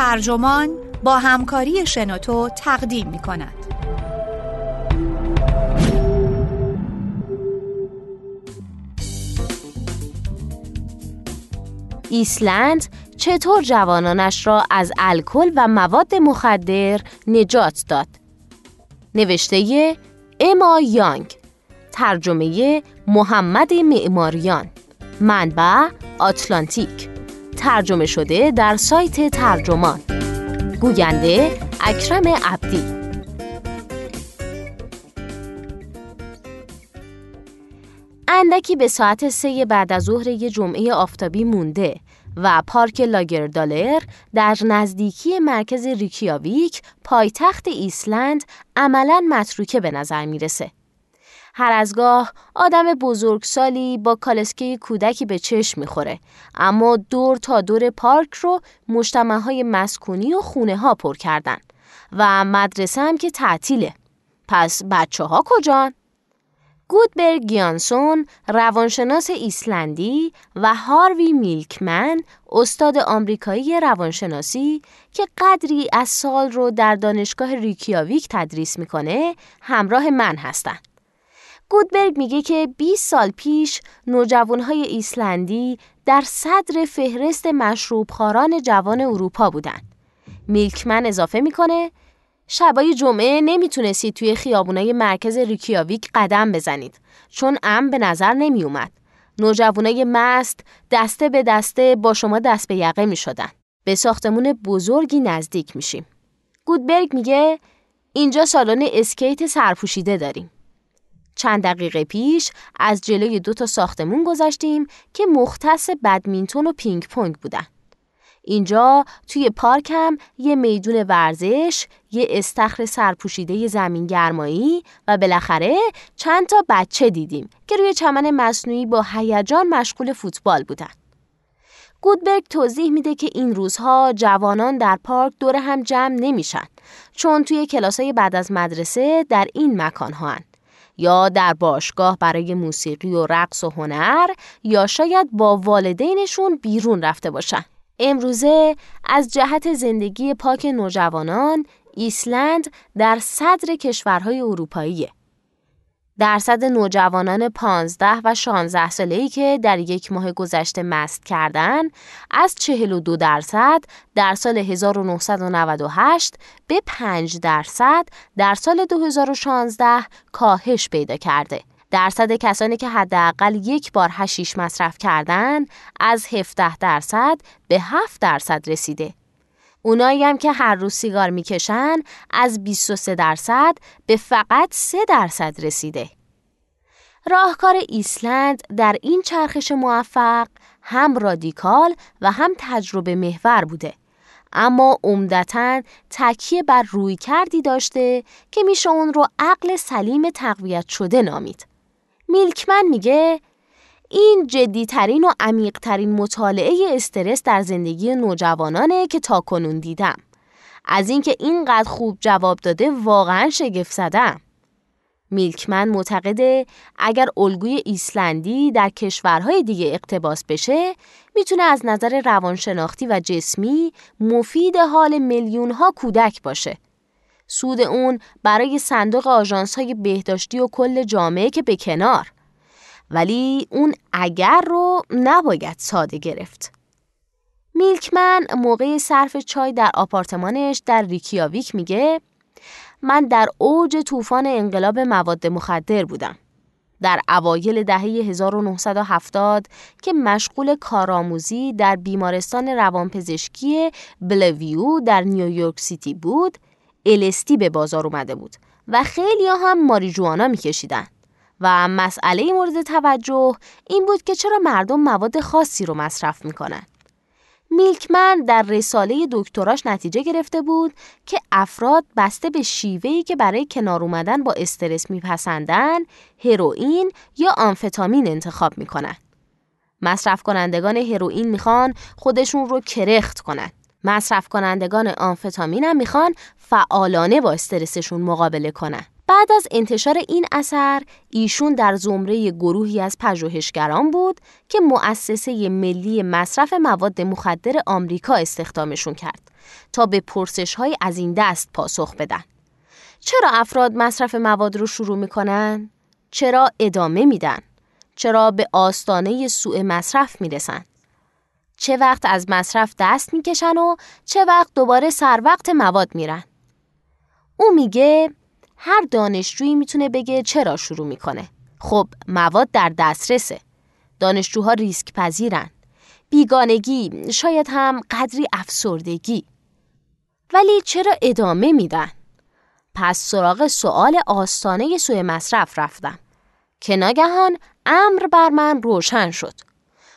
ترجمان با همکاری شنوتو تقدیم می کند. ایسلند چطور جوانانش را از الکل و مواد مخدر نجات داد؟ نوشته اما یانگ ترجمه محمد معماریان منبع آتلانتیک ترجمه شده در سایت ترجمان گوینده اکرم عبدی اندکی به ساعت سه بعد از ظهر یه جمعه آفتابی مونده و پارک لاگردالر در نزدیکی مرکز ریکیاویک پایتخت ایسلند عملا متروکه به نظر می‌رسه. هر از گاه آدم بزرگسالی با کالسکه کودکی به چشم می‌خوره اما دور تا دور پارک رو مجتمع های مسکونی و خونه ها پر کردن و مدرسه هم که تعطیله پس بچه ها کجان؟ گودبرگ گیانسون روانشناس ایسلندی و هاروی میلکمن استاد آمریکایی روانشناسی که قدری از سال رو در دانشگاه ریکیاویک تدریس می‌کنه همراه من هستند. گودبرگ میگه که 20 سال پیش نوجوانهای ایسلندی در صدر فهرست مشروبخواران جوان اروپا بودند. میلکمن اضافه می‌کنه شبای جمعه نمی‌تونستید توی خیابونای مرکز ریکیاویک قدم بزنید چون ام به نظر نمی اومد. نوجوانای مست دسته به دسته با شما دست به یقه می شدن. به ساختمون بزرگی نزدیک میشیم. گودبرگ میگه اینجا سالن اسکیت سرپوشیده داریم. چند دقیقه پیش از جلوی دو تا ساختمون گذشتیم که مختص بدمینتون و پینگ پونگ بودن. اینجا توی پارک هم یه میدون ورزش، یه استخر سرپوشیده زمین گرمایی و بالاخره چند تا بچه دیدیم که روی چمن مصنوعی با هیجان مشغول فوتبال بودن. گودبرگ توضیح میده که این روزها جوانان در پارک دور هم جمع نمیشن چون توی کلاسای بعد از مدرسه در این مکان هن. یا در باشگاه برای موسیقی و رقص و هنر یا شاید با والدینشون بیرون رفته باشن. امروزه از جهت زندگی پاک نوجوانان ایسلند در صدر کشورهای اروپاییه. درصد نوجوانان 15 و 16 ساله‌ای که در یک ماه گذشته مست کردن از 42 درصد در سال 1998 به 5 درصد در سال 2016 کاهش پیدا کرده. درصد کسانی که حداقل یک بار هشیش مصرف کردن از 17 درصد به 7 درصد رسیده. اونایی هم که هر روز سیگار می‌کشن از 23 درصد به فقط 3 درصد رسیده. راهکار ایسلند در این چرخش موفق هم رادیکال و هم تجربه محور بوده. اما عمدتا تکیه بر روی کردی داشته که میشه اون رو عقل سلیم تقویت شده نامید. میلکمن میگه این جدیترین و عمیقترین مطالعه استرس در زندگی نوجوانانه که تا کنون دیدم. از اینکه اینقدر خوب جواب داده واقعا شگفت زدم. میلکمن معتقده اگر الگوی ایسلندی در کشورهای دیگه اقتباس بشه می‌تونه از نظر روانشناختی و جسمی مفید حال میلیون ها کودک باشه. سود اون برای صندوق آژانس های بهداشتی و کل جامعه که به کنار ولی اون اگر رو نباید ساده گرفت. میلکمن موقع صرف چای در آپارتمانش در ریکیاویک میگه من در اوج طوفان انقلاب مواد مخدر بودم. در اوایل دهه 1970 که مشغول کارآموزی در بیمارستان روانپزشکی بلویو در نیویورک سیتی بود، الستی به بازار اومده بود و خیلی هم ماریجوانا میکشیدن و مسئله مورد توجه این بود که چرا مردم مواد خاصی رو مصرف می‌کنن. میلکمن در رساله دکتراش نتیجه گرفته بود که افراد بسته به شیوهی که برای کنار اومدن با استرس میپسندن هروئین یا آمفتامین انتخاب می‌کنن. مصرف کنندگان هروئین می‌خوان خودشون رو کرخت کنن. مصرف کنندگان آمفتامین هم می‌خوان فعالانه با استرسشون مقابله کنن. بعد از انتشار این اثر ایشون در زمره گروهی از پژوهشگران بود که مؤسسه ملی مصرف مواد مخدر آمریکا استخدامشون کرد تا به پرسش های از این دست پاسخ بدن. چرا افراد مصرف مواد رو شروع می‌کنن؟ چرا ادامه میدن؟ چرا به آستانه سوء مصرف می‌رسن؟ چه وقت از مصرف دست می‌کشن و چه وقت دوباره سر وقت مواد میرن؟ او میگه هر دانشجویی می‌تونه بگه چرا شروع می‌کنه. خب مواد در دسترسه. دانشجوها ریسک پذیرن. بیگانگی، شاید هم قدری افسردگی. ولی چرا ادامه میدن؟ پس سراغ سوال آستانه سوی مصرف رفتم که ناگهان امر بر من روشن شد.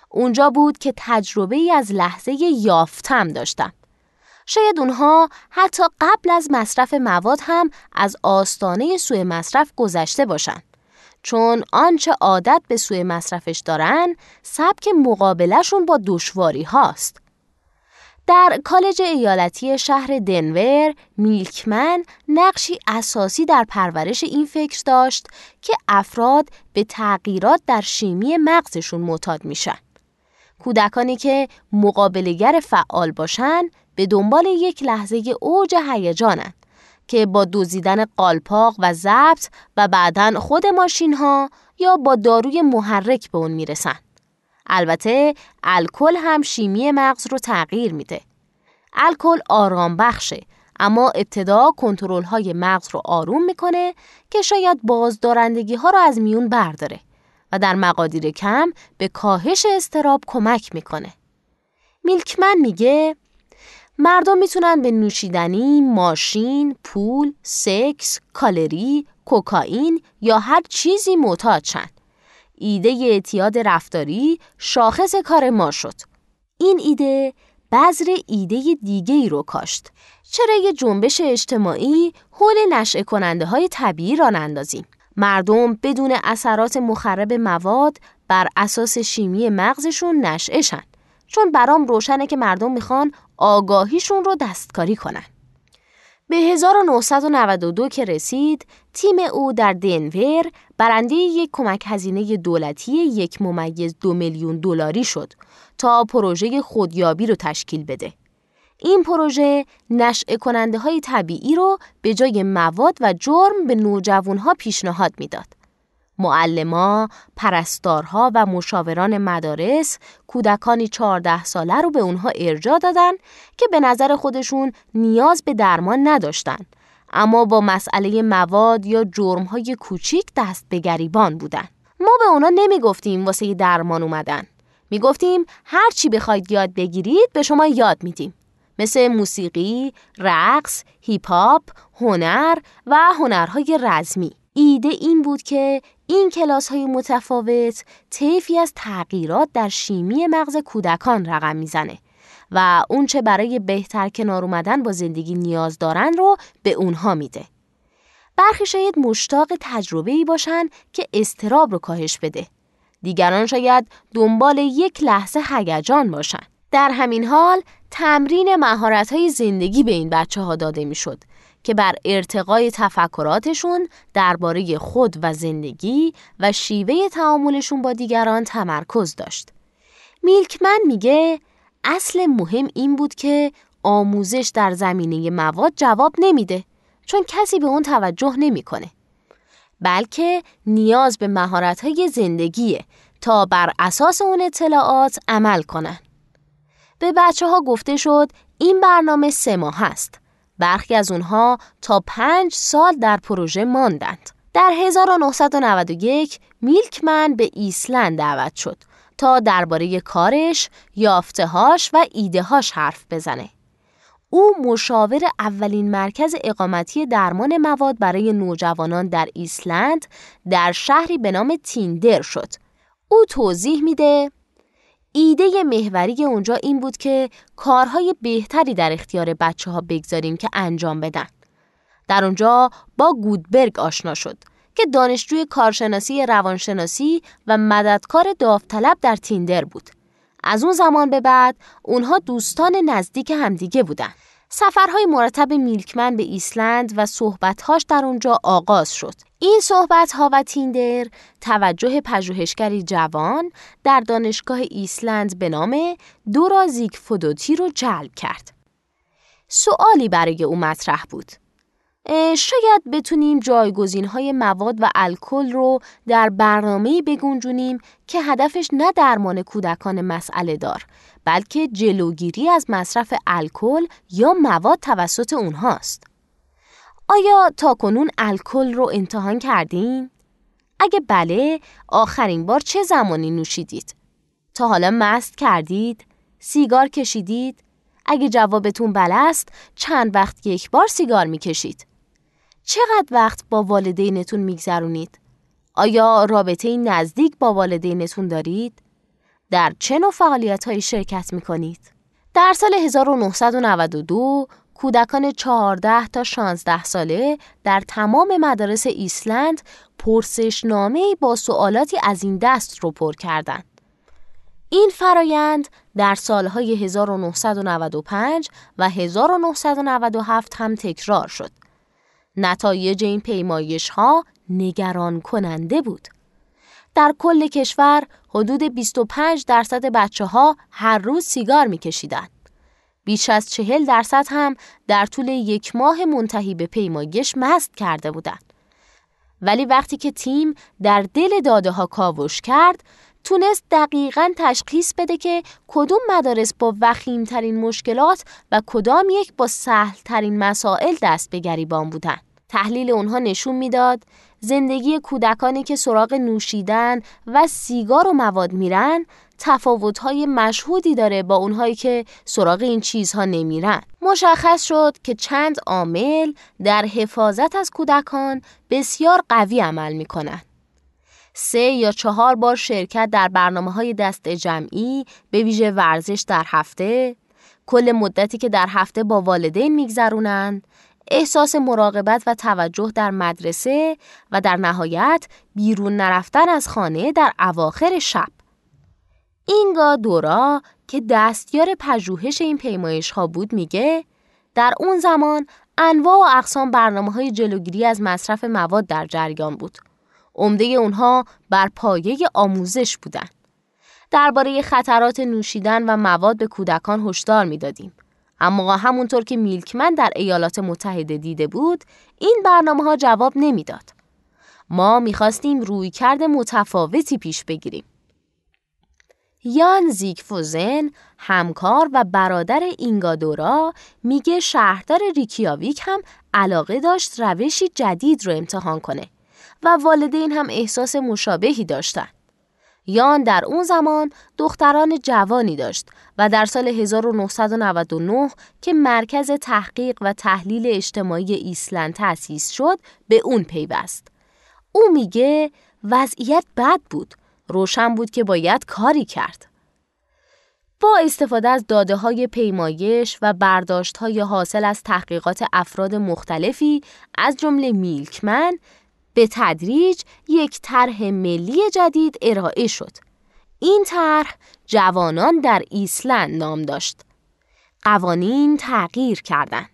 اونجا بود که تجربه ای از لحظه یافتم داشتم. شاید اونها حتی قبل از مصرف مواد هم از آستانه سوء مصرف گذشته باشند. چون آنچه عادت به سوء مصرفش دارن سبک مقابلشون با دشواری هاست. در کالج ایالتی شهر دنور میلکمن نقشی اساسی در پرورش این فکر داشت که افراد به تغییرات در شیمی مغزشون معتاد میشن. کودکانی که مقابلگر فعال باشن به دنبال یک لحظه اوج هیجانند که با دوزیدن قالپاق و ضبط و بعدا خود ماشین ها یا با داروی محرک به اون می‌رسن. البته الکل هم شیمی مغز رو تغییر میده. الکل آرام بخشه اما ابتدا کنترل های مغز رو آروم می‌کنه که شاید بازدارندگی ها رو از میون برداره و در مقادیر کم به کاهش استراب کمک می‌کنه. میلکمن میگه مردم می‌تونن به نوشیدنی، ماشین، پول، سکس، کالری، کوکائین یا هر چیزی معتاد شن. ایده اعتیاد رفتاری شاخص کار ما شد. این ایده بذر ایده دیگه ای رو کاشت. چرا یه جنبش اجتماعی حول نشع کننده های طبیعی را نندازیم؟ مردم بدون اثرات مخرب مواد بر اساس شیمی مغزشون نشعشن. چون برام روشنه که مردم می‌خوان آگاهیشون رو دستکاری کنن. به 1992 که رسید، تیم او در دنور برنده یک کمک هزینه دولتی یک ممیز دو میلیون دلاری شد تا پروژه خودیابی رو تشکیل بده. این پروژه نشع کننده های طبیعی رو به جای مواد و جرم به نوجوانها پیشنهاد می‌داد. معلما، پرستارها و مشاوران مدارس کودکانی 14 ساله رو به اونها ارجا دادن که به نظر خودشون نیاز به درمان نداشتن اما با مسئله مواد یا جرمهای کوچیک دست به گریبان بودن. ما به اونا نمی گفتیم واسه درمان اومدن. می گفتیم هر چی بخواید یاد بگیرید به شما یاد میدیم. مثل موسیقی، رقص، هیپ هنر و هنرهای رزمی. ایده این بود که این کلاس های متفاوت طیفی از تغییرات در شیمی مغز کودکان رقم می‌زنه و اون چه برای بهتر کنار اومدن با زندگی نیاز دارن رو به اونها میده. برخی شاید مشتاق تجربه ای باشن که استراب رو کاهش بده. دیگران شاید دنبال یک لحظه هیجان باشن. در همین حال تمرین مهارت های زندگی به این بچه ها داده می‌شد که بر ارتقای تفکراتشون درباره خود و زندگی و شیوه تعاملشون با دیگران تمرکز داشت. میلکمن میگه اصل مهم این بود که آموزش در زمینه مواد جواب نمیده چون کسی به اون توجه نمی‌کنه. بلکه نیاز به مهارت‌های زندگیه تا بر اساس اون اطلاعات عمل کنن. به بچه ها گفته شد این برنامه سه ماه هست. برخی از اونها تا پنج سال در پروژه ماندند. در 1991 میلکمن به ایسلند دعوت شد تا درباره کارش، یافتهاش و ایدههاش حرف بزنه. او مشاور اولین مرکز اقامتی درمان مواد برای نوجوانان در ایسلند در شهری به نام تیندر شد. او توضیح میده ایده محوری اونجا این بود که کارهای بهتری در اختیار بچه ها بگذاریم که انجام بدن. در اونجا با گودبرگ آشنا شد که دانشجوی کارشناسی روانشناسی و مددکار داوطلب در تیندر بود. از اون زمان به بعد اونها دوستان نزدیک همدیگه بودن. سفرهای مرتب میلکمن به ایسلند و صحبتهاش در اونجا آغاز شد. این صحبتها و تیندر توجه پژوهشگری جوان در دانشگاه ایسلند به نام دورا فودوتی رو جلب کرد. سوالی برای او مطرح بود. شاید بتونیم جایگزین های مواد و الکل رو در برنامه بگنجونیم که هدفش نه درمان کودکان مسئله دار بلکه جلوگیری از مصرف الکل یا مواد توسط اونهاست. آیا تا کنون الکل رو امتحان کردین؟ اگه بله، آخرین بار چه زمانی نوشیدید؟ تا حالا مست کردید؟ سیگار کشیدید؟ اگه جوابتون بله است، چند وقت یک بار سیگار می‌کشید؟ چقدر وقت با والدینتون میگذرونید؟ آیا رابطه نزدیک با والدینتون دارید؟ در چه نوع فعالیت های شرکت می کنید؟ در سال 1992 کودکان 14 تا 16 ساله در تمام مدارس ایسلند پرسشنامه با سوالاتی از این دست رو پر کردند. این فرایند در سالهای 1995 و 1997 هم تکرار شد. نتایج این پیمایش ها نگران کننده بود. در کل کشور حدود 25 درصد بچه ها هر روز سیگار میکشیدند. بیش از چهل درصد هم در طول یک ماه منتهی به پیمایش مست کرده بودند. ولی وقتی که تیم در دل داده ها کاوش کرد، تونست دقیقا تشخیص بده که کدوم مدارس با وخیمترین مشکلات و کدام یک با سهل ترین مسائل دست به گریبان بودن. تحلیل اونها نشون می‌داد زندگی کودکانی که سراغ نوشیدن و سیگار و مواد میرن تفاوت‌های مشهودی داره با اونهایی که سراغ این چیزها نمیرن. مشخص شد که چند عامل در حفاظت از کودکان بسیار قوی عمل می‌کنن. سه یا چهار بار شرکت در برنامه های دست جمعی به ویژه ورزش در هفته، کل مدتی که در هفته با والدین میگذرونند، احساس مراقبت و توجه در مدرسه و در نهایت بیرون نرفتن از خانه در اواخر شب. اینگا دورا که دستیار پژوهش این پیمایش ها بود میگه در اون زمان انواع و اقسام برنامه های جلوگیری از مصرف مواد در جریان بود. عمده اونها بر پایه آموزش بودند. درباره خطرات نوشیدن و مواد به کودکان هشدار می‌دادیم. اما همونطور که میلکمن در ایالات متحده دیده بود این برنامه ها جواب نمی‌داد. ما می‌خواستیم روی کرد متفاوتی پیش بگیریم. یان زیگفوزن همکار و برادر اینگادورا میگه شهردار ریکیاویک هم علاقه داشت روشی جدید رو امتحان کنه و والدین هم احساس مشابهی داشتن. یان در اون زمان دختران جوانی داشت و در سال 1999 که مرکز تحقیق و تحلیل اجتماعی ایسلند تأسیس شد به اون پیوست. او میگه وضعیت بد بود. روشن بود که باید کاری کرد. با استفاده از داده های پیمایش و برداشت های حاصل از تحقیقات افراد مختلفی از جمله میلکمن به تدریج یک طرح ملی جدید ارائه شد. این طرح جوانان در ایسلند نام داشت. قوانین تغییر کردند.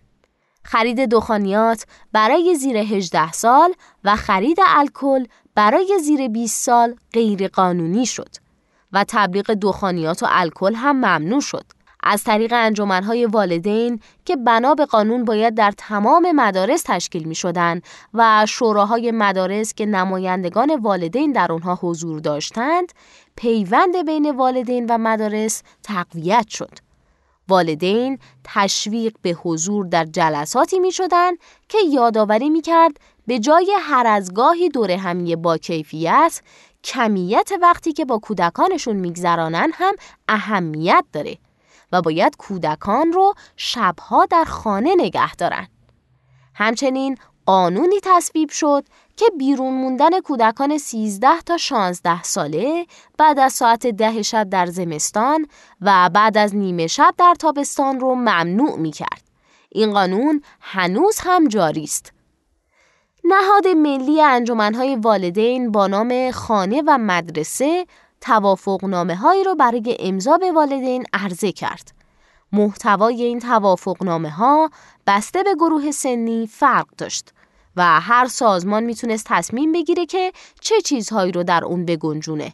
خرید دخانیات برای زیر 18 سال و خرید الکل برای زیر 20 سال غیر قانونی شد و تبلیغ دخانیات و الکل هم ممنوع شد. از طریق انجمنهای والدین که بنا به قانون باید در تمام مدارس تشکیل می شدن و شوراهای مدارس که نمایندگان والدین در آنها حضور داشتند پیوند بین والدین و مدارس تقویت شد. والدین تشویق به حضور در جلساتی می شدن که یادآوری می کرد به جای هر از گاهی دور همیه با کیفیت کمیت وقتی که با کودکانشون میگذرانن هم اهمیت داره و باید کودکان رو شبها در خانه نگه دارن. همچنین قانونی تصویب شد که بیرون موندن کودکان 13 تا 16 ساله بعد از ساعت ده شب در زمستان و بعد از نیمه شب در تابستان رو ممنوع می کرد. این قانون هنوز هم جاری است. نهاد ملی انجمنهای والدین با نام خانه و مدرسه توافق نامه هایی رو برای امضا به والدین عرضه کرد. محتوای این توافقنامه ها بسته به گروه سنی فرق داشت و هر سازمان می‌تونست تصمیم بگیره که چه چیزهایی رو در اون بگنجونه.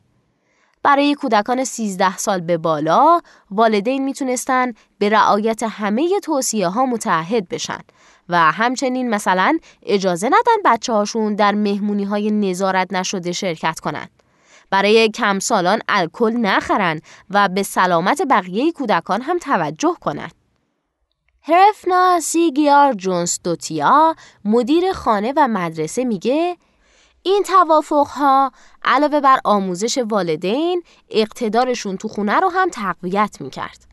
برای کودکان 13 سال به بالا والدین می‌تونستن به رعایت همه توصیه ها متحد بشن و همچنین مثلا اجازه ندن بچه هاشون در مهمونی های نظارت نشده شرکت کنند. برای کم سالان الکل نخرن و به سلامت بقیه کودکان هم توجه کنند. هرفنا سیگیار جونز دوتیا مدیر خانه و مدرسه میگه این توافق ها علاوه بر آموزش والدین اقتدارشون تو خونه رو هم تقویت می‌کرد.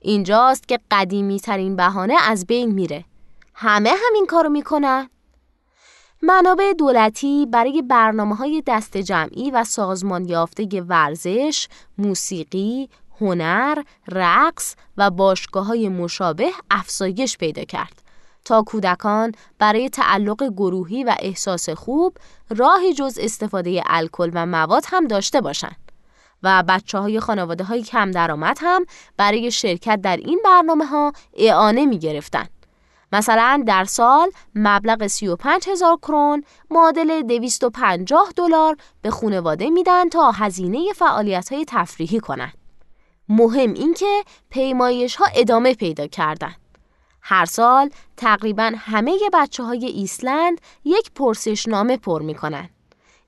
اینجاست که قدیمی ترین بهانه از بین میره. همه همین کارو می‌کنن؟ منابع دولتی برای برنامه های دست جمعی و سازمان یافته ورزش، موسیقی، هنر، رقص و باشگاه های مشابه افزایش پیدا کرد تا کودکان برای تعلق گروهی و احساس خوب راهی جز استفاده الکل و مواد هم داشته باشند و بچه های خانواده های کم درآمد هم برای شرکت در این برنامه ها اعانه می گرفتن. مثلا در سال مبلغ 35 هزار کرون معادل 250 دلار به خانواده میدن تا هزینه فعالیت های تفریحی کنند. مهم این که پیمایش ها ادامه پیدا کردند. هر سال تقریبا همه بچه های ایسلند یک پرسشنامه پر می کنن.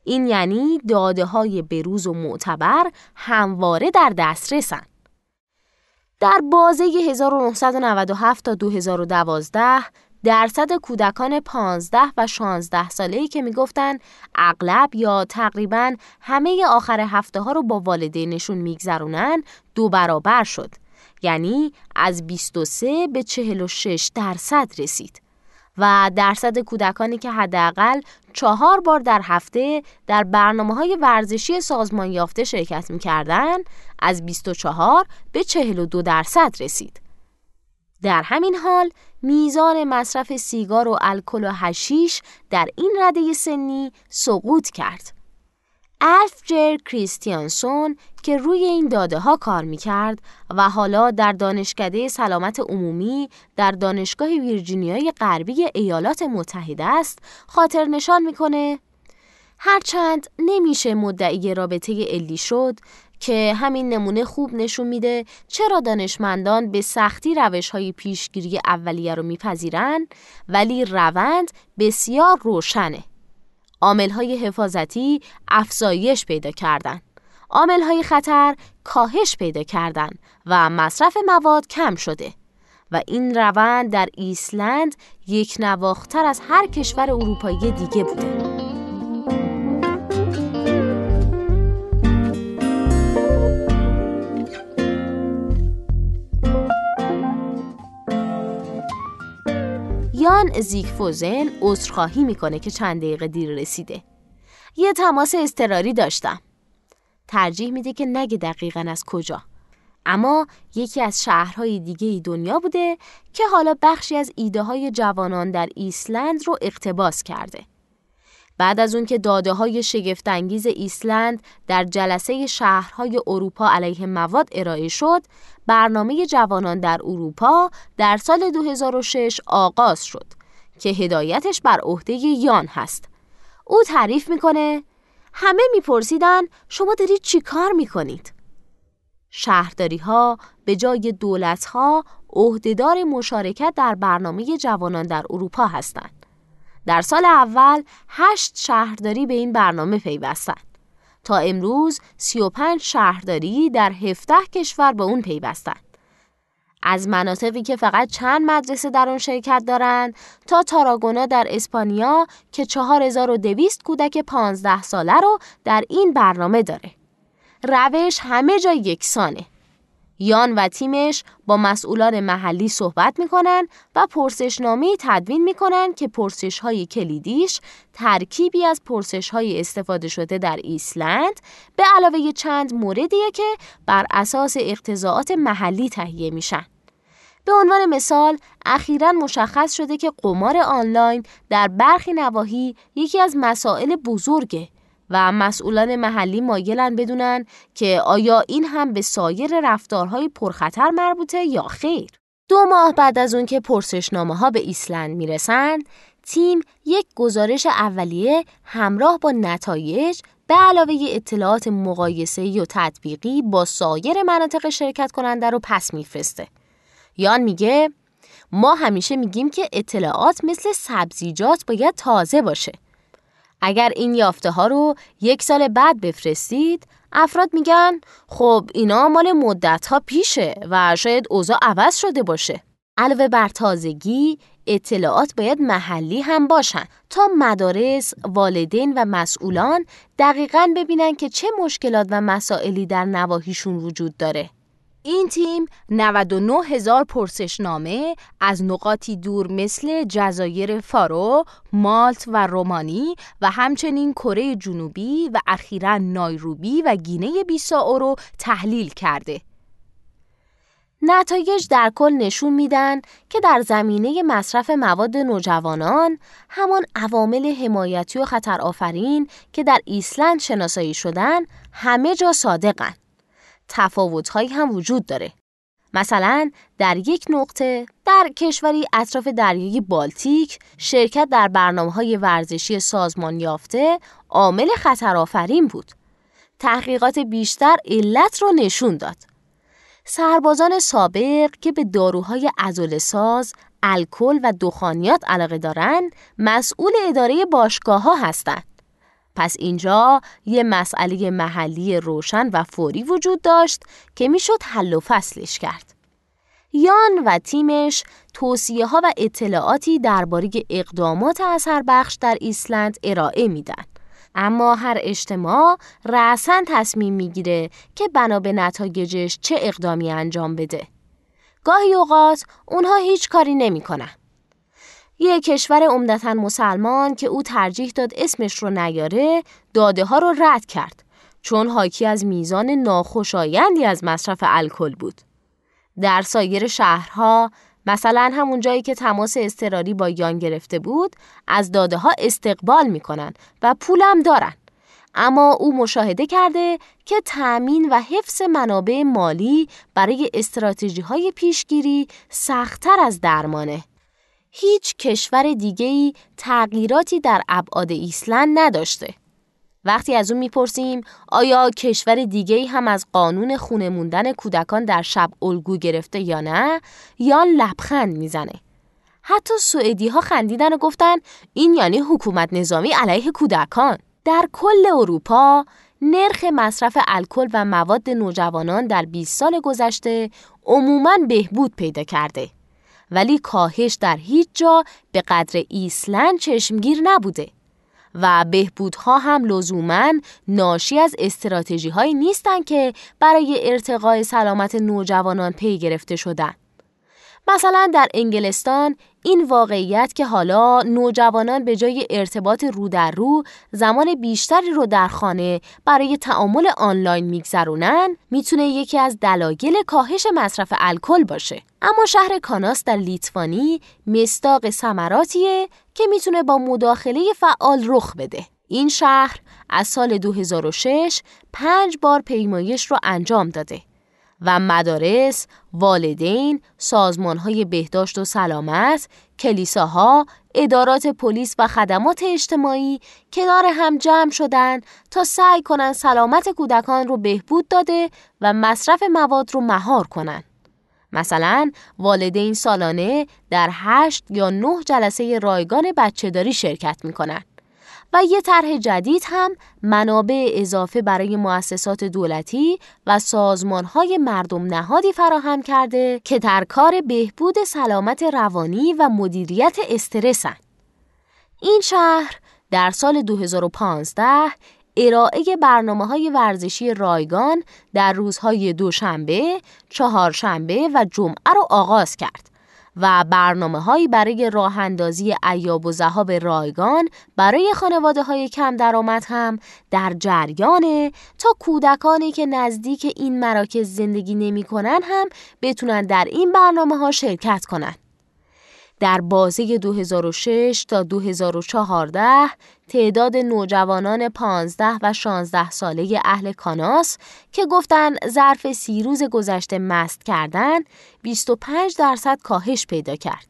این یعنی داده های بروز و معتبر همواره در دسترسن. در بازه 1997 تا 2012 درصد کودکان 15 و 16 ساله‌ای که می‌گفتن اغلب یا تقریبا همه آخر هفته ها رو با والدینشون میگذرونن دو برابر شد. یعنی از 23 به 46 درصد رسید. و درصد کودکانی که حداقل چهار بار در هفته در برنامه های ورزشی سازمان یافته شرکت می‌کردن از 24 به 42 درصد رسید. در همین حال میزان مصرف سیگار و الکل و هشیش در این رده سنی سقوط کرد. جر کریستیانسون که روی این داده ها کار می کرد و حالا در دانشکده سلامت عمومی در دانشگاه ویرجینیای غربی ایالات متحده است خاطر نشان می‌کنه هرچند نمیشه مدعی رابطه علی شد که همین نمونه خوب نشون میده چرا دانشمندان به سختی روش های پیشگیری اولیه رو میپذیرن ولی روند بسیار روشنه. عامل های حفاظتی افزایش پیدا کردن. عامل های خطر کاهش پیدا کردن و مصرف مواد کم شده. و این روند در ایسلند یک نواختر از هر کشور اروپایی دیگه بوده. یان زیگفوزن عذرخواهی می‌کنه که چند دقیقه دیر رسیده. یه تماس اضطراری داشتم. ترجیح میده که نگه دقیقا از کجا. اما یکی از شهرهای دیگه دنیا بوده که حالا بخشی از ایده های جوانان در ایسلند رو اقتباس کرده. بعد از اون که داده های شگفتانگیز ایسلند در جلسه شهرهای اروپا علیه مواد ارائه شد، برنامه جوانان در اروپا در سال 2006 آغاز شد که هدایتش بر عهده یان هست. او تعریف می‌کنه همه میپرسیدن شما دارید چی کار می‌کنید؟ شهرداری ها به جای دولت ها عهدهدار مشارکت در برنامه جوانان در اروپا هستند. در سال اول هشت شهرداری به این برنامه پیوستند. تا امروز 35 شهرداری در 17 کشور به اون پیوستند. از مناطقی که فقط چند مدرسه در آن شرکت دارند تا تاراگونا در اسپانیا که 4200 کودک 15 ساله رو در این برنامه داره. روش همه جا یکسانه. یان و تیمش با مسئولان محلی صحبت می‌کنن و پرسشنامه تدوین می‌کنن که پرسش های کلیدیش ترکیبی از پرسش های استفاده شده در ایسلند به علاوه چند موردیه که بر اساس اقتضاعات محلی تهیه میشن. به عنوان مثال اخیرا مشخص شده که قمار آنلاین در برخی نواحی یکی از مسائل بزرگه و مسئولان محلی مایلن بدونن که آیا این هم به سایر رفتارهای پرخطر مربوطه یا خیر. دو ماه بعد از اون که پرسشنامه ها به ایسلند می‌رسند، تیم یک گزارش اولیه همراه با نتایج به علاوه اطلاعات مقایسه و تطبیقی با سایر مناطق شرکت کننده رو پس میفرسته. یان میگه ما همیشه میگیم که اطلاعات مثل سبزیجات باید تازه باشه. اگر این یافته ها رو یک سال بعد بفرستید افراد میگن خب اینا مال مدت ها پیشه و شاید اوضاع عوض شده باشه. علاوه بر تازگی اطلاعات باید محلی هم باشن تا مدارس، والدین و مسئولان دقیقا ببینن که چه مشکلات و مسائلی در نواحیشون وجود داره. این تیم 99 هزار پرسشنامه از نقاطی دور مثل جزایر فارو، مالت و رومانی و همچنین کره جنوبی و اخیرا نایروبی و گینه بیساو رو تحلیل کرده. نتایج در کل نشون میدن که در زمینه مصرف مواد نوجوانان همان عوامل حمایتی و خطر آفرین که در ایسلند شناسایی شدن همه جا صادقن. تفاوتهایی هم وجود داره. مثلا در یک نقطه در کشوری اطراف دریای بالتیک شرکت در برنامه های ورزشی سازمان یافته عامل خطرآفرین بود. تحقیقات بیشتر علت رو نشون داد. سربازان سابق که به داروهای ازول ساز، الکل و دخانیات علاقه دارند، مسئول اداره باشگاه ها هستند. پس اینجا یه مسئله محلی روشن و فوری وجود داشت که می‌شد حل و فصلش کرد. یان و تیمش توصیه ها و اطلاعاتی درباره اقدامات اثر بخش در ایسلند ارائه میدن. اما هر اجتماع رأسا تصمیم می‌گیره که بنا به نتایجش چه اقدامی انجام بده. گاهی اوقات اونها هیچ کاری نمی‌کنن. یه کشور عمدتا مسلمان که او ترجیح داد اسمش رو نیاره داده ها رو رد کرد چون حاکی از میزان ناخوشایندی از مصرف الکل بود. در سایر شهرها مثلا همون جایی که تماس اضطراری با یان گرفته بود از داده ها استقبال می‌کنن و پولم دارن. اما او مشاهده کرده که تأمین و حفظ منابع مالی برای استراتژی های پیشگیری سختتر از درمانه. هیچ کشور دیگه‌ای تغییراتی در ابعاد ایسلند نداشته. وقتی از اون می‌پرسیم آیا کشور دیگه‌ای هم از قانون خونه موندن کودکان در شب الگو گرفته یا نه یا لبخند می‌زنه. حتی سوئدی ها خندیدن و گفتن این یعنی حکومت نظامی علیه کودکان. در کل اروپا نرخ مصرف الکل و مواد نوجوانان در 20 سال گذشته عموماً بهبود پیدا کرده. ولی کاهش در هیچ جا به قدر ایسلند چشمگیر نبوده و بهبودها هم لزوما ناشی از استراتژی هایی نیستند که برای ارتقای سلامت نوجوانان پی گرفته شدن. مثلا در انگلستان این واقعیت که حالا نوجوانان به جای ارتباط رو در رو زمان بیشتری رو در خانه برای تعامل آنلاین میگذرونن می‌تونه یکی از دلایل کاهش مصرف الکل باشه. اما شهر کاناس در لیتوانی مستاق ثمراتیه که می‌تونه با مداخله فعال رخ بده. این شهر از سال 2006 پنج بار پیمایش رو انجام داده. و مدارس، والدین، سازمانهای بهداشت و سلامت، کلیساها، ادارات پلیس و خدمات اجتماعی کنار هم جمع شدن تا سعی کنند سلامت کودکان رو بهبود داده و مصرف مواد رو مهار کنند. مثلا والدین سالانه در هشت یا نه جلسه رایگان بچهداری شرکت می کنند. یه طرح جدید هم منابع اضافه برای مؤسسات دولتی و سازمانهای مردم نهادی فراهم کرده که در کار بهبود سلامت روانی و مدیریت استرسن. این شهر در سال 2015 ارائه برنامه های ورزشی رایگان در روزهای دوشنبه، چهارشنبه و جمعه را آغاز کرد و برنامه هایی برای راه اندازی ایاب و زهاب رایگان برای خانواده های کم درآمد هم در جریانه تا کودکانی که نزدیک این مراکز زندگی نمی هم بتونن در این برنامه ها شرکت کنند. در بازه 2006 تا 2014 تعداد نوجوانان 15 و 16 ساله اهل کاناس که گفتن ظرف سی روز گذشته مست کردن 25 درصد کاهش پیدا کرد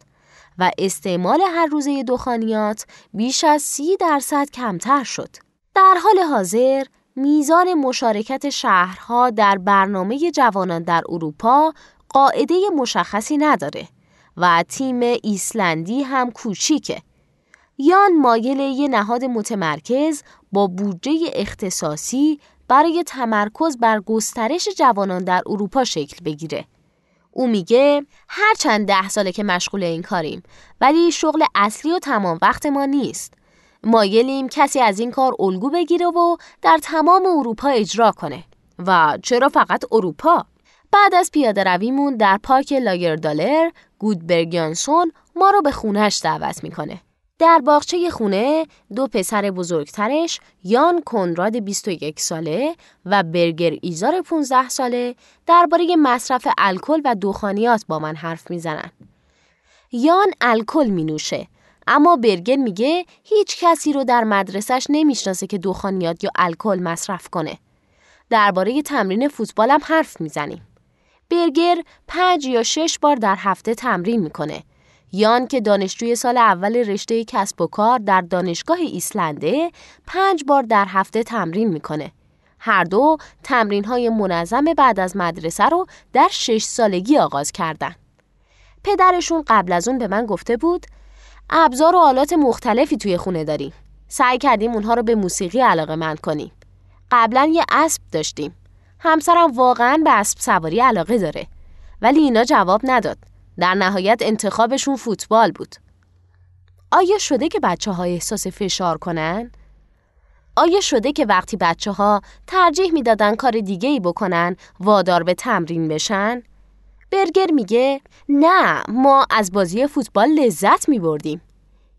و استعمال هر روزه دخانیات بیش از 30 درصد کمتر شد. در حال حاضر میزان مشارکت شهرها در برنامه جوانان در اروپا قاعده مشخصی نداره و تیم ایسلندی هم کوچیکه. یان مایل یه نهاد متمرکز با بودجه اختصاصی برای تمرکز بر گسترش جوانان در اروپا شکل بگیره. او میگه هر چند ده ساله که مشغول این کاریم ولی شغل اصلی و تمام وقت ما نیست. مایلیم کسی از این کار الگو بگیره و در تمام اروپا اجرا کنه. و چرا فقط اروپا؟ بعد از پیاده رویمون در پارک لاگردالر گودبرگیانسون ما رو به خونهش دعوت می‌کنه. در باغچه خونه دو پسر بزرگترش یان کنراد 21 ساله و برگر ایزار 15 ساله درباره مصرف الکل و دخانیات با من حرف می‌زنن. یان الکل می نوشه اما برگر میگه هیچ کسی رو در مدرسش نمی‌شناسه که دخانیات یا الکل مصرف کنه. درباره تمرین فوتبالم حرف می‌زنیم. برگر پنج یا شش بار در هفته تمرین می‌کنه. یان که دانشجوی سال اول رشته کسب و کار در دانشگاه ایسلنده پنج بار در هفته تمرین می‌کنه. هر دو تمرین های منظم بعد از مدرسه رو در شش سالگی آغاز کردن. پدرشون قبل از اون به من گفته بود ابزار و آلات مختلفی توی خونه داریم. سعی کردیم اونها رو به موسیقی علاقه مند کنیم. قبلا یه اسب داشتیم. همسرم واقعا به اسب سواری علاقه داره. ولی اینا جواب نداد. در نهایت انتخابشون فوتبال بود. آیا شده که بچه ها احساس فشار کنن؟ آیا شده که وقتی بچه ها ترجیح می‌دادن کار دیگه ای بکنن وادار به تمرین بشن؟ برگر میگه نه ما از بازی فوتبال لذت می بردیم.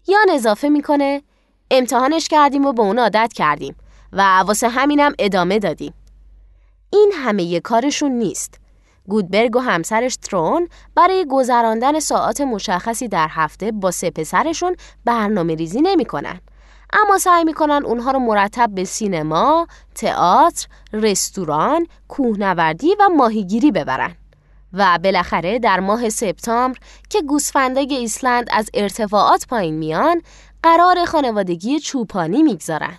یا اضافه می‌کنه امتحانش کردیم و به اون عادت کردیم و واسه همینم ادامه دادیم. این همه کارشون نیست. گودبرگ و همسرش ترون برای گذراندن ساعات مشخصی در هفته با سه پسرشون برنامه ریزی نمی کنن. اما سعی می‌کنن اونها رو مرتب به سینما، تئاتر، رستوران، کوهنوردی و ماهیگیری ببرن. و بالاخره در ماه سپتامبر که گوسفندای ایسلند از ارتفاعات پایین میان قرار خانوادگی چوپانی می‌گذارن.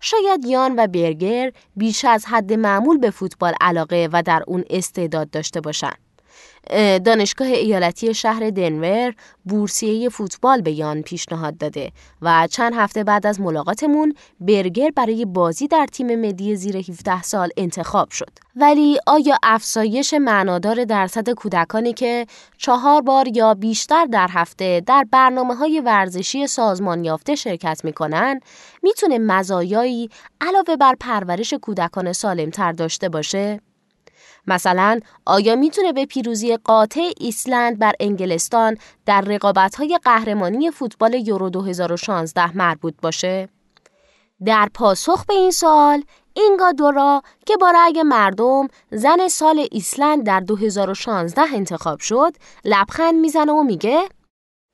شاید یان و برگر بیش از حد معمول به فوتبال علاقه و در اون استعداد داشته باشند. دانشگاه ایالتی شهر دنور بورسیه فوتبال به یان پیشنهاد داده و چند هفته بعد از ملاقاتمون برگر برای بازی در تیم ملی زیر 17 سال انتخاب شد. ولی آیا افزایش معنادار درصد کودکانی که چهار بار یا بیشتر در هفته در برنامه های ورزشی سازمان یافته شرکت می‌کنن می‌تونه مزایایی علاوه بر پرورش کودکان سالمتر داشته باشه؟ مثلا آیا می‌تونه به پیروزی قاطع ایسلند بر انگلستان در رقابت‌های قهرمانی فوتبال یورو 2016 مربوط باشه؟ در پاسخ به این سوال اینگا دورا که با رأی مردم زن سال ایسلند در 2016 انتخاب شد لبخند می‌زنه و میگه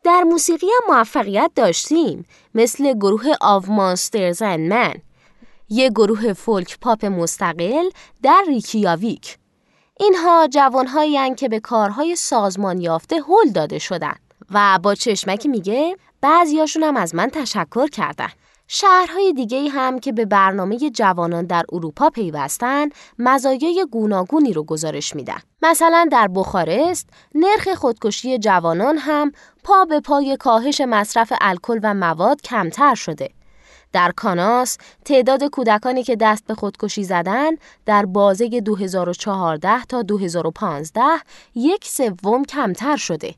در موسیقی هم موفقیت داشتیم مثل گروه Of Monsters and Men یه گروه فولک پاپ مستقل در ریکیاویک اینها جوانهایی که به کارهای سازمان یافته هل داده شدن و با چشمکی میگه بعضیاشون هم از من تشکر کردن. شهرهای دیگه هم که به برنامه جوانان در اروپا پیوستن مزایای گوناگونی رو گزارش میدن. مثلا در بخارست نرخ خودکشی جوانان هم پا به پای کاهش مصرف الکل و مواد کمتر شده در کاناس تعداد کودکانی که دست به خودکشی زدن در بازه 2014 تا 2015 یک سوم کمتر شده.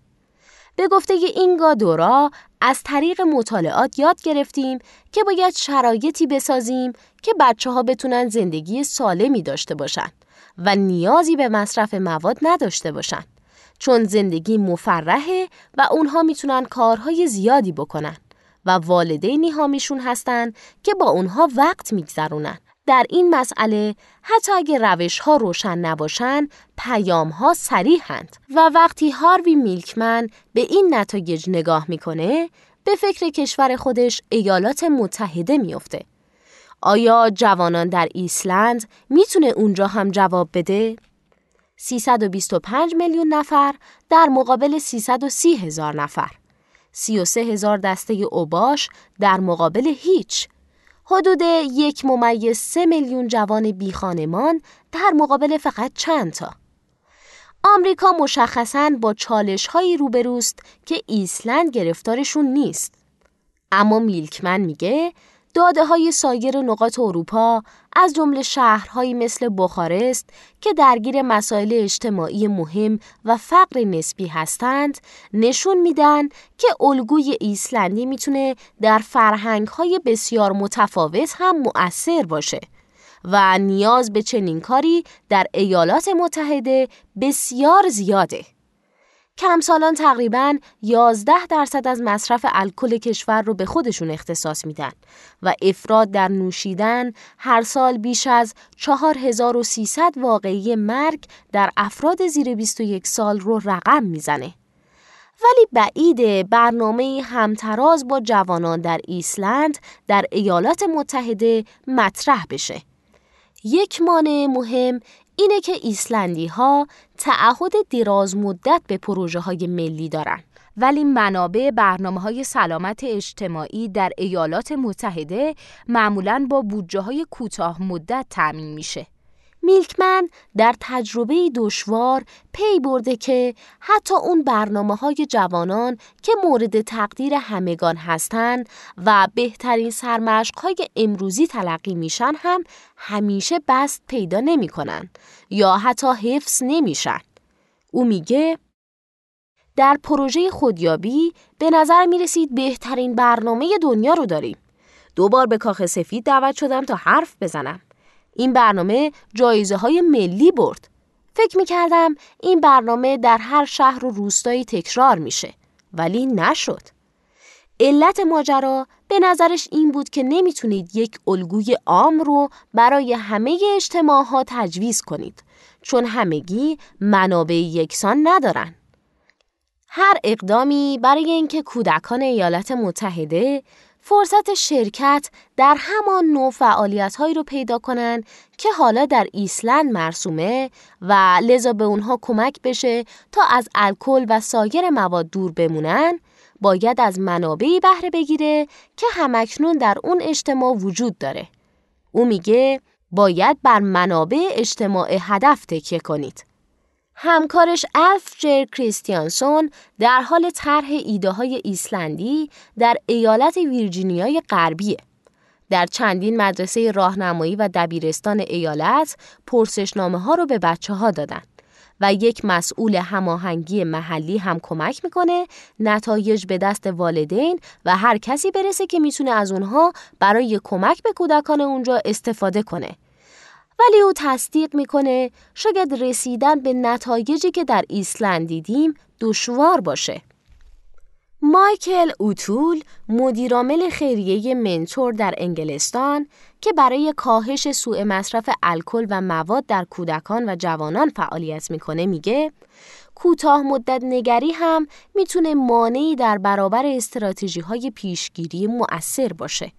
به گفته اینگا دورا از طریق مطالعات یاد گرفتیم که باید شرایطی بسازیم که بچه ها بتونن زندگی سالمی داشته باشن و نیازی به مصرف مواد نداشته باشن چون زندگی مفرحه و اونها می‌تونن کارهای زیادی بکنن. و والدینی هامیشون هستن که با اونها وقت میگذرونن. در این مسئله حتی اگر روش ها روشن نباشن پیام ها سریحند و وقتی هاروی میلکمن به این نتایج نگاه می‌کنه به فکر کشور خودش ایالات متحده میافته. آیا جوانان در ایسلند می‌تونه اونجا هم جواب بده؟ 325 میلیون نفر در مقابل 330 هزار نفر. 33 هزار دسته اوباش در مقابل هیچ. حدود یک ممیز سه میلیون جوان بیخانمان در مقابل فقط چند تا. آمریکا مشخصاً با چالش هایی روبروست که ایسلند گرفتارشون نیست. اما میلکمن میگه داده های سایر نقاط اروپا از جمله شهرهایی مثل بخارست که درگیر مسائل اجتماعی مهم و فقر نسبی هستند نشون میدن که الگوی ایسلندی می‌تونه در فرهنگهای بسیار متفاوت هم مؤثر باشه و نیاز به چنین کاری در ایالات متحده بسیار زیاده. کمسالان تقریبا 11 درصد از مصرف الکل کشور رو به خودشون اختصاص میدن و افراد در نوشیدن هر سال بیش از 4300 واقعی مرگ در افراد زیر 21 سال رو رقم می‌زنه. ولی بعید برنامه همتراز با جوانان در ایسلند در ایالات متحده مطرح بشه. یک مانع مهم اینه که ایسلندی ها تعهد دراز مدت به پروژه های ملی دارن ولی منابع برنامه های سلامت اجتماعی در ایالات متحده معمولاً با بودجه های کوتاه مدت تأمین میشه. میلکمن در تجربه دشوار پی برده که حتی اون برنامه های جوانان که مورد تقدیر همگان هستند و بهترین سرمشق های امروزی تلقی میشن هم همیشه بست پیدا نمی کنن یا حتی حفظ نمیشن. او میگه در پروژه خودیابی به نظر می رسید بهترین برنامه دنیا رو داریم. دوبار به کاخ سفید دعوت شدم تا حرف بزنم. این برنامه جایزه های ملی برد. فکر می کردم این برنامه در هر شهر و روستایی تکرار میشه ولی نشد. علت ماجرا به نظرش این بود که نمی‌تونید یک الگوی عام رو برای همه اجتماع ها تجویز کنید چون همگی منابع یکسان ندارن. هر اقدامی برای اینکه کودکان ایالات متحده فرصت شرکت در همان نوع فعالیت هایی رو پیدا کنند که حالا در ایسلند مرسومه و لذا به اونها کمک بشه تا از الکل و سایر مواد دور بمونن باید از منابعی بهره بگیره که همکنون در اون اجتماع وجود داره. او میگه باید بر منابع اجتماع هدف تکیه کنید. همکارش الف جر کریستیانسون در حال طرح ایده های ایسلندی در ایالت ویرجینیای غربیه. در چندین مدرسه راهنمایی و دبیرستان ایالت پرسشنامه ها رو به بچه ها دادن و یک مسئول هماهنگی محلی هم کمک می‌کنه نتایج به دست والدین و هر کسی برسه که می‌تونه از اونها برای کمک به کودکان اونجا استفاده کنه ولی او تصدیق می‌کنه شاید رسیدن به نتایجی که در ایسلند دیدیم دشوار باشه. مایکل اوتول مدیرعامل خیریه منتور در انگلستان که برای کاهش سوء مصرف الکل و مواد در کودکان و جوانان فعالیت می‌کنه میگه کوتاه مدت نگری هم می‌تونه مانعی در برابر استراتژی های پیشگیری مؤثر باشه.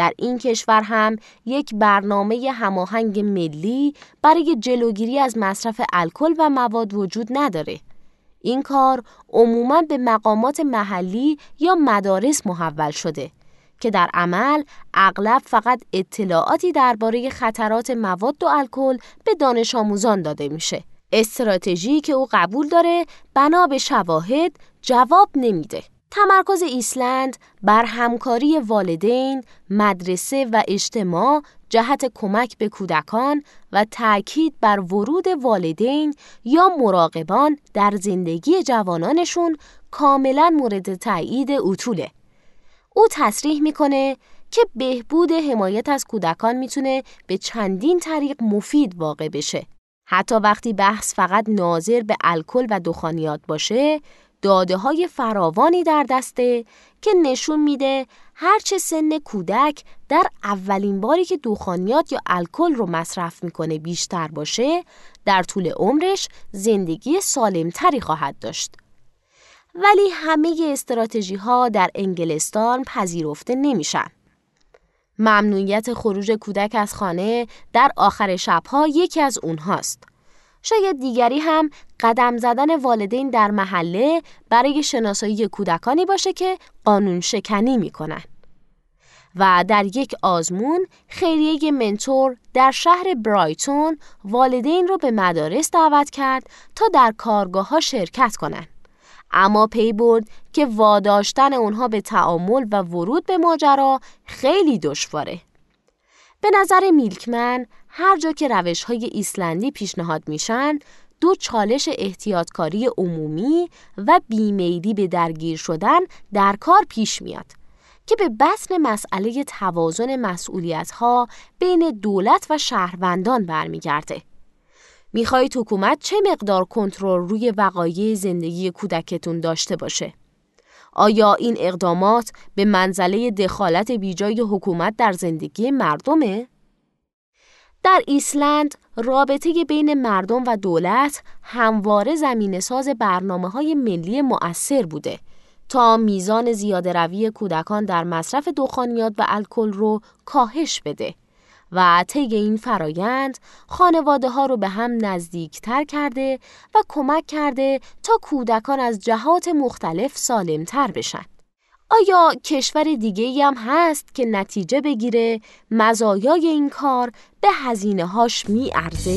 در این کشور هم یک برنامه هماهنگ ملی برای جلوگیری از مصرف الکل و مواد وجود نداره. این کار عموما به مقامات محلی یا مدارس محول شده که در عمل اغلب فقط اطلاعاتی درباره خطرات مواد و الکل به دانش آموزان داده میشه. استراتژی که او قبول داره بنا به شواهد جواب نمیده. تمرکز ایسلند بر همکاری والدین، مدرسه و اجتماع جهت کمک به کودکان و تاکید بر ورود والدین یا مراقبان در زندگی جوانانشون کاملا مورد تایید اوتوله. او تصریح می‌کنه که بهبود حمایت از کودکان می‌تونه به چندین طریق مفید واقع بشه. حتی وقتی بحث فقط ناظر به الکل و دخانیات باشه، داده های فراوانی در دسته که نشون میده هرچه سن کودک در اولین باری که دخانیات یا الکل رو مصرف می‌کنه بیشتر باشه در طول عمرش زندگی سالمتری خواهد داشت. ولی همه استراتژی ها در انگلستان پذیرفته نمیشن. ممنوعیت خروج کودک از خانه در آخر شبها یکی از اونهاست. شاید دیگری هم قدم زدن والدین در محله برای شناسایی کودکانی باشه که قانون شکنی می‌کنن. و در یک آزمون خیریه منتور در شهر برایتون والدین رو به مدارس دعوت کرد تا در کارگاه ها شرکت کنند. اما پی برد که واداشتن اونها به تعامل و ورود به ماجرا خیلی دشواره. به نظر میلکمن هر جا که روش های ایسلندی پیشنهاد میشن دو چالش احتیاطکاری عمومی و بیمیلی به درگیر شدن در کار پیش میاد که به بسن مسئله توازن مسئولیت ها بین دولت و شهروندان برمیگرده. می‌خواهید حکومت چه مقدار کنترل روی وقایع زندگی کودکتون داشته باشه؟ آیا این اقدامات به منزله دخالت بیجای حکومت در زندگی مردمه؟ در ایسلند رابطه بین مردم و دولت همواره زمین ساز برنامه های ملی مؤثر بوده تا میزان زیاده روی کودکان در مصرف دخانیات و الکل رو کاهش بده و طی این فرایند خانواده ها رو به هم نزدیکتر کرده و کمک کرده تا کودکان از جهات مختلف سالمتر بشن. آیا کشور دیگه هم هست که نتیجه بگیره مزایای این کار به هزینه هاش می ارزه؟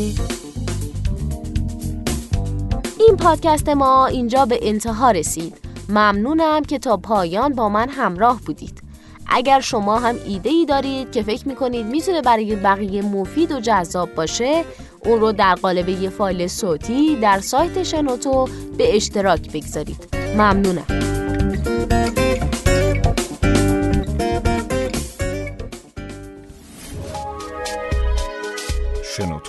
این پادکست ما اینجا به انتها رسید. ممنونم که تا پایان با من همراه بودید. اگر شما هم ایده ای دارید که فکر می‌کنید می‌تونه برای بقیه مفید و جذاب باشه اون رو در قالب یه فایل صوتی در سایت شنوتو به اشتراک بگذارید ممنونم